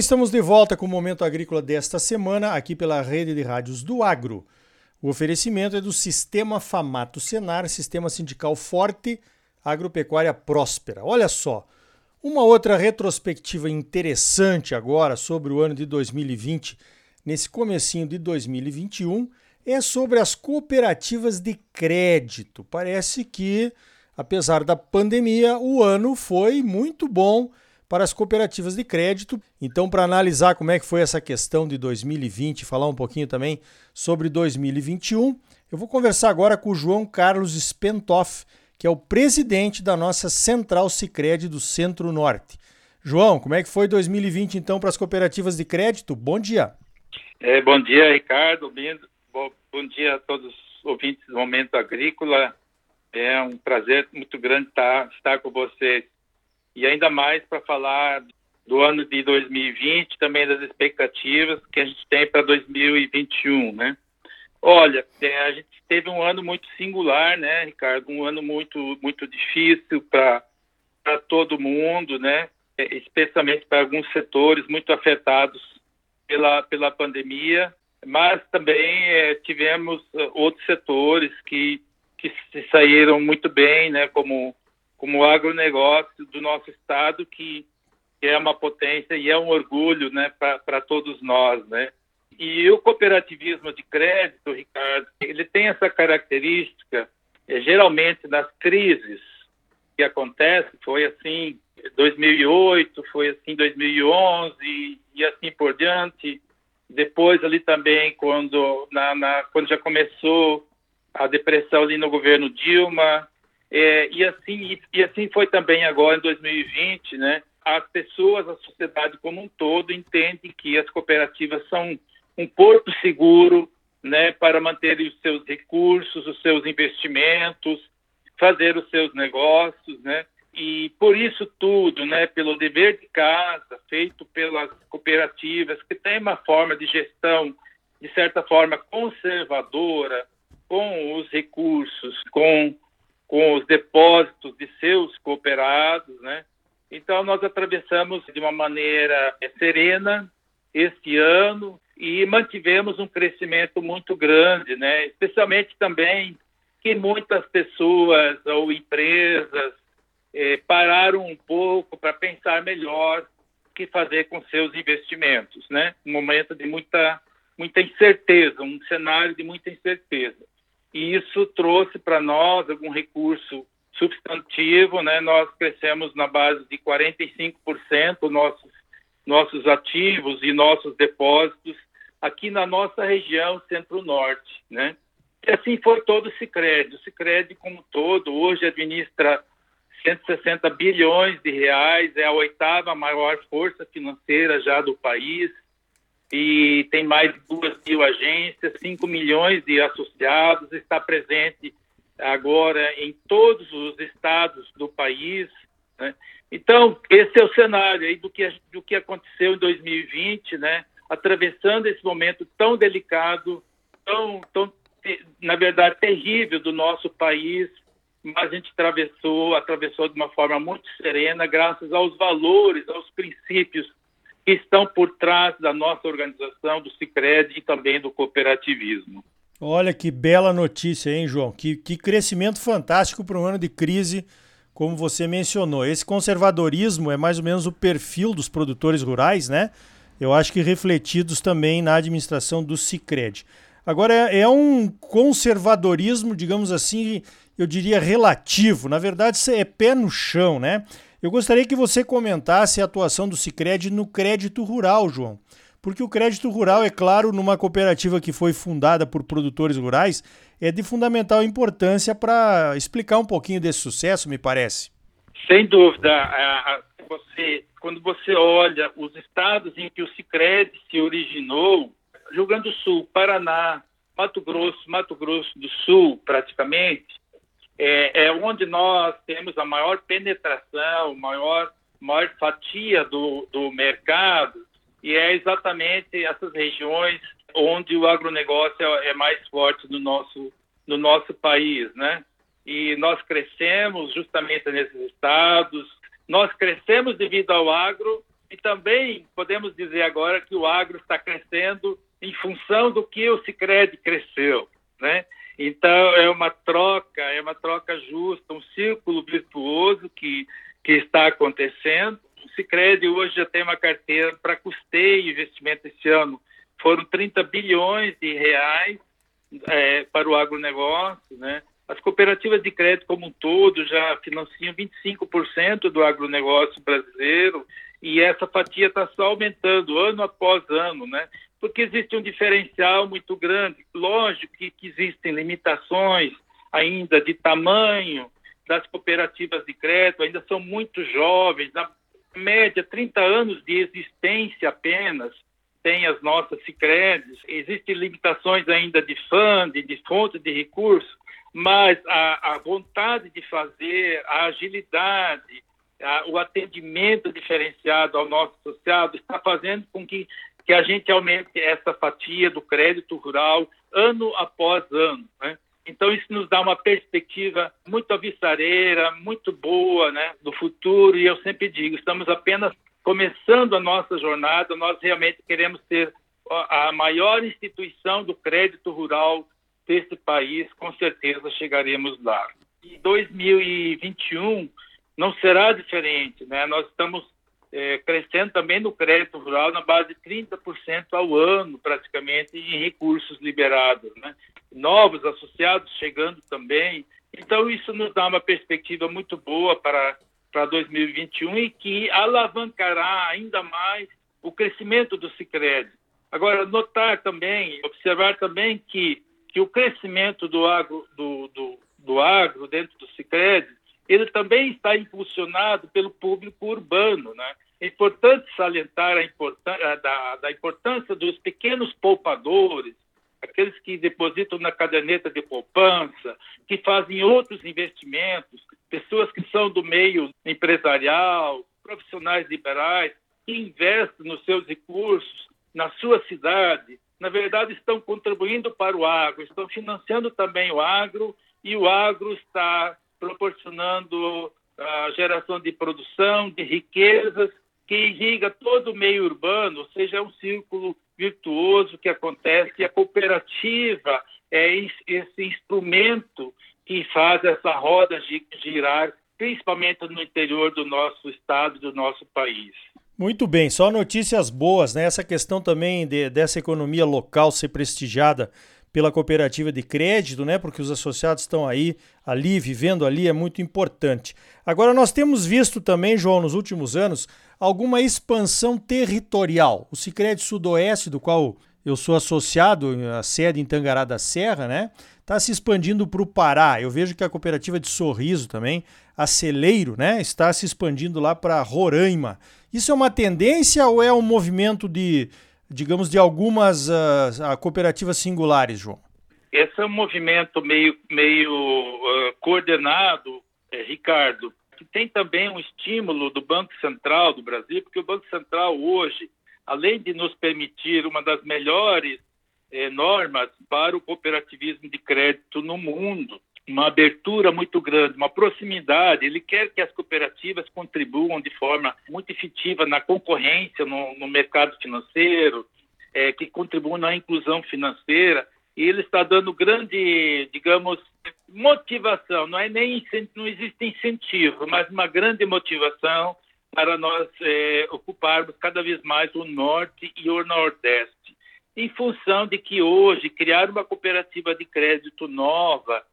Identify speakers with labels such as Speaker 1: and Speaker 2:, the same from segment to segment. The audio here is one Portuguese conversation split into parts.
Speaker 1: Estamos de volta com o Momento Agrícola desta semana, aqui pela rede de rádios do Agro. O oferecimento é do Sistema Famato Senar, Sistema Sindical Forte, Agropecuária Próspera. Olha só, uma outra retrospectiva interessante agora sobre o ano de 2020, nesse comecinho de 2021, é sobre as cooperativas de crédito. Parece que, apesar da pandemia, o ano foi muito bom para as cooperativas de crédito. Então, para analisar como é que foi essa questão de 2020, falar um pouquinho também sobre 2021, eu vou conversar agora com o João Carlos Spentoff, que é o presidente da nossa Central Sicredi do Centro-Norte. João, como é que foi 2020 então para as cooperativas de crédito? Bom dia.
Speaker 2: É, bom dia, Ricardo. Bom, bom dia a todos os ouvintes do Momento Agrícola. É um prazer muito grande estar, estar com vocês e ainda mais para falar do ano de 2020, também das expectativas que a gente tem para 2021, né? Olha, é, a gente teve um ano muito singular, né, Ricardo? Um ano muito muito difícil para todo mundo, né? É, especialmente para alguns setores muito afetados pela pela pandemia, mas também é, tivemos uh, outros setores que que se saíram muito bem, né? Como como agronegócio do nosso estado, que, que é uma potência e é um orgulho né, para todos nós. Né? E o cooperativismo de crédito, Ricardo, ele tem essa característica, é, geralmente nas crises que acontecem, foi assim 2008, foi assim 2011 e, e assim por diante. Depois ali também, quando, na, na, quando já começou a depressão ali no governo Dilma, é, e, assim, e, assim foi também agora em 2020, né? As pessoas, a sociedade como um todo entendem que as cooperativas são um porto seguro, né, para manter os seus recursos, os seus investimentos, fazer os seus negócios, né? E por isso tudo, né, pelo dever de casa feito pelas cooperativas, que tem uma forma de gestão de certa forma conservadora com os recursos, com com os depósitos de seus cooperados, né? Então nós atravessamos de uma maneira serena este ano e mantivemos um crescimento muito grande, né? Especialmente também que muitas pessoas ou empresas eh, pararam um pouco para pensar melhor o que fazer com seus investimentos, né? Um momento de muita muita incerteza, um cenário de muita incerteza e isso trouxe para nós algum recurso substantivo, né? Nós crescemos na base de 45% nossos nossos ativos e nossos depósitos aqui na nossa região Centro-Norte, né? E assim foi todo o Sicredi. O Sicredi como todo hoje administra 160 bilhões de reais, é a oitava maior força financeira já do país e tem mais de duas mil agências, 5 milhões de associados, está presente agora em todos os estados do país. Né? Então, esse é o cenário aí do que, do que aconteceu em 2020, né? atravessando esse momento tão delicado, tão, tão, na verdade, terrível do nosso país, mas a gente atravessou, atravessou de uma forma muito serena, graças aos valores, aos princípios que estão por trás da nossa organização, do Cicred e também do cooperativismo.
Speaker 1: Olha que bela notícia, hein, João? Que, que crescimento fantástico para um ano de crise, como você mencionou. Esse conservadorismo é mais ou menos o perfil dos produtores rurais, né? Eu acho que refletidos também na administração do Cicred. Agora, é, é um conservadorismo, digamos assim, eu diria relativo. Na verdade, é pé no chão, né? Eu gostaria que você comentasse a atuação do Sicredi no crédito rural, João. Porque o crédito rural, é claro, numa cooperativa que foi fundada por produtores rurais, é de fundamental importância para explicar um pouquinho desse sucesso, me parece.
Speaker 2: Sem dúvida. Você, quando você olha os estados em que o Sicredi se originou, Rio Grande do Sul, Paraná, Mato Grosso, Mato Grosso do Sul, praticamente, é, é onde nós temos a maior penetração, maior, maior fatia do, do mercado, e é exatamente essas regiões onde o agronegócio é, é mais forte no nosso, no nosso país, né? E nós crescemos justamente nesses estados, nós crescemos devido ao agro, E também podemos dizer agora que o agro está crescendo em função do que o Sicredi cresceu, né? Então é uma troca, é uma troca justa, um círculo virtuoso que que está acontecendo. O Sicredi hoje já tem uma carteira para custeio investimento esse ano. Foram 30 bilhões de reais é, para o agronegócio, né? As cooperativas de crédito como um todo já financiam 25% do agronegócio brasileiro e essa fatia está só aumentando ano após ano, né? Porque existe um diferencial muito grande. Lógico que, que existem limitações ainda de tamanho das cooperativas de crédito, ainda são muito jovens, na média 30 anos de existência apenas tem as nossas Sicredes. Existem limitações ainda de fundo, de fonte de recursos, mas a, a vontade de fazer, a agilidade, o atendimento diferenciado ao nosso associado está fazendo com que, que a gente aumente essa fatia do crédito rural ano após ano. Né? Então, isso nos dá uma perspectiva muito avissareira, muito boa né, do futuro. E eu sempre digo: estamos apenas começando a nossa jornada, nós realmente queremos ser a maior instituição do crédito rural desse país, com certeza chegaremos lá. E 2021 não será diferente, né? Nós estamos é, crescendo também no crédito rural na base de 30% ao ano, praticamente, em recursos liberados, né? Novos associados chegando também. Então, isso nos dá uma perspectiva muito boa para, para 2021 e que alavancará ainda mais o crescimento do Sicredi. Agora, notar também, observar também que que o crescimento do agro, do, do, do agro dentro do Sicredi ele também está impulsionado pelo público urbano, né? É importante salientar a importância da, da importância dos pequenos poupadores, aqueles que depositam na caderneta de poupança, que fazem outros investimentos, pessoas que são do meio empresarial, profissionais liberais, que investem nos seus recursos na sua cidade, na verdade, estão contribuindo para o agro, estão financiando também o agro e o agro está proporcionando a geração de produção, de riquezas, que irriga todo o meio urbano, ou seja, é um círculo virtuoso que acontece e a cooperativa é esse instrumento que faz essa roda girar, principalmente no interior do nosso estado, do nosso país.
Speaker 1: Muito bem, só notícias boas, né? Essa questão também de, dessa economia local ser prestigiada pela cooperativa de crédito, né? Porque os associados estão aí, ali, vivendo ali, é muito importante. Agora, nós temos visto também, João, nos últimos anos, alguma expansão territorial. O Sicredi Sudoeste, do qual eu sou associado, a sede em Tangará da Serra, né? Está se expandindo para o Pará. Eu vejo que a cooperativa de Sorriso também, a Celeiro, né? Está se expandindo lá para Roraima. Isso é uma tendência ou é um movimento de, digamos, de algumas uh, cooperativas singulares, João?
Speaker 2: Esse é um movimento meio, meio uh, coordenado, é, Ricardo, que tem também um estímulo do Banco Central do Brasil, porque o Banco Central hoje, além de nos permitir uma das melhores eh, normas para o cooperativismo de crédito no mundo, uma abertura muito grande, uma proximidade. Ele quer que as cooperativas contribuam de forma muito efetiva na concorrência no, no mercado financeiro, é, que contribuam na inclusão financeira. E ele está dando grande, digamos, motivação. Não é nem não existe incentivo, mas uma grande motivação para nós é, ocuparmos cada vez mais o norte e o nordeste, em função de que hoje criar uma cooperativa de crédito nova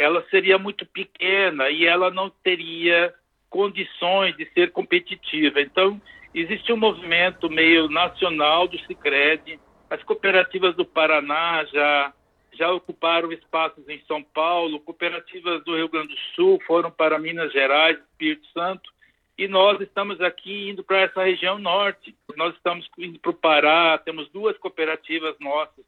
Speaker 2: ela seria muito pequena e ela não teria condições de ser competitiva. Então, existe um movimento meio nacional do Sicredi. As cooperativas do Paraná já já ocuparam espaços em São Paulo, cooperativas do Rio Grande do Sul foram para Minas Gerais, Espírito Santo, e nós estamos aqui indo para essa região norte. Nós estamos indo para o Pará, temos duas cooperativas nossas,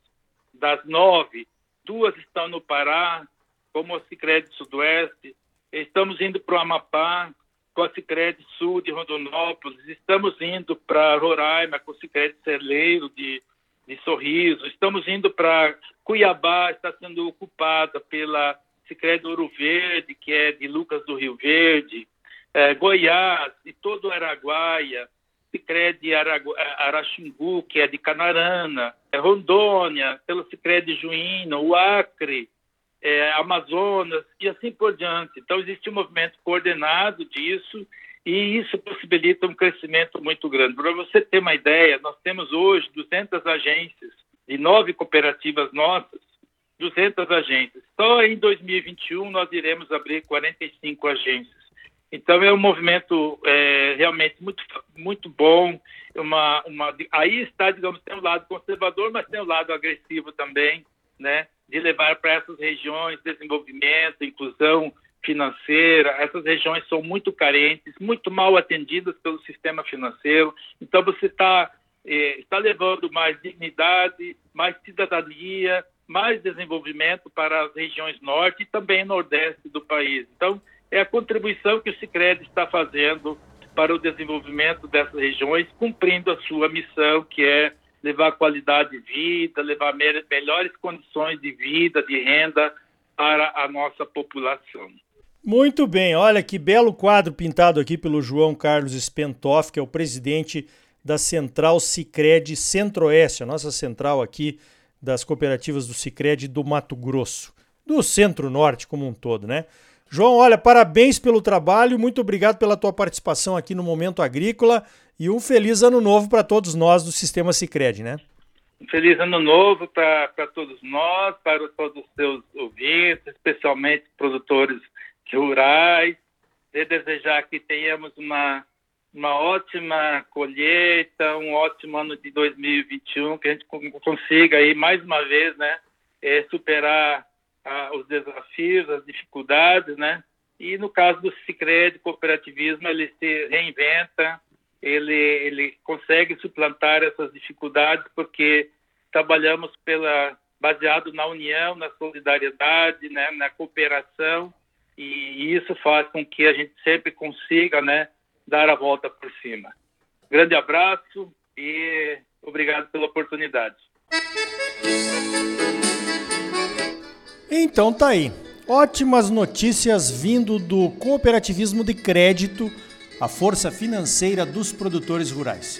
Speaker 2: das nove, duas estão no Pará, como a Sicredi Sudoeste, estamos indo para o Amapá com a Sicredi Sul de Rondonópolis, estamos indo para Roraima com a Sicredi Celeiro de, de Sorriso, estamos indo para Cuiabá, está sendo ocupada pela Sicredi Ouro Verde, que é de Lucas do Rio Verde, é, Goiás e todo o Araguaia, Cicred Araxingu, que é de Canarana, é Rondônia, pelo Cicred Juína, o Acre, é, Amazonas e assim por diante. Então, existe um movimento coordenado disso e isso possibilita um crescimento muito grande. Para você ter uma ideia, nós temos hoje 200 agências de nove cooperativas nossas, 200 agências. Só em 2021 nós iremos abrir 45 agências. Então é um movimento é, realmente muito muito bom. Uma, uma, aí está, digamos, tem um lado conservador, mas tem um lado agressivo também, né? De levar para essas regiões desenvolvimento, inclusão financeira. Essas regiões são muito carentes, muito mal atendidas pelo sistema financeiro. Então você está é, está levando mais dignidade, mais cidadania, mais desenvolvimento para as regiões norte e também nordeste do país. Então, é a contribuição que o Sicredi está fazendo para o desenvolvimento dessas regiões, cumprindo a sua missão, que é levar qualidade de vida, levar melhores condições de vida, de renda para a nossa população.
Speaker 1: Muito bem, olha que belo quadro pintado aqui pelo João Carlos Spentoff, que é o presidente da Central Sicredi Centro-Oeste, a nossa central aqui das cooperativas do Sicredi do Mato Grosso, do Centro-Norte como um todo, né? João, olha, parabéns pelo trabalho, muito obrigado pela tua participação aqui no Momento Agrícola e um feliz ano novo para todos nós do Sistema Sicredi, né?
Speaker 2: Um feliz ano novo para todos nós, para todos os seus ouvintes, especialmente produtores rurais, de desejar que tenhamos uma uma ótima colheita, um ótimo ano de 2021, que a gente consiga aí mais uma vez, né, é, superar ah, os desafios, as dificuldades, né? E no caso do Sicredi cooperativismo, ele se reinventa, ele ele consegue suplantar essas dificuldades porque trabalhamos pela baseado na união, na solidariedade, né, na cooperação e isso faz com que a gente sempre consiga, né, dar a volta por cima. Grande abraço e obrigado pela oportunidade.
Speaker 1: Então tá aí. Ótimas notícias vindo do cooperativismo de crédito, a força financeira dos produtores rurais.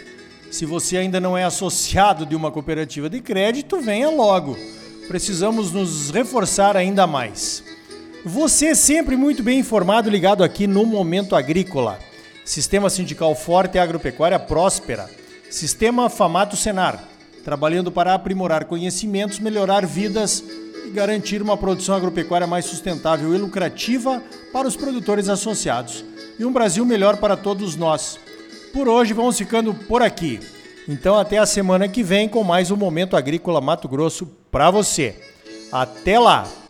Speaker 1: Se você ainda não é associado de uma cooperativa de crédito, venha logo. Precisamos nos reforçar ainda mais. Você é sempre muito bem informado ligado aqui no Momento Agrícola. Sistema Sindical Forte e Agropecuária Próspera. Sistema Famato Senar, trabalhando para aprimorar conhecimentos, melhorar vidas e garantir uma produção agropecuária mais sustentável e lucrativa para os produtores associados. E um Brasil melhor para todos nós. Por hoje vamos ficando por aqui. Então até a semana que vem com mais um Momento Agrícola Mato Grosso para você. Até lá!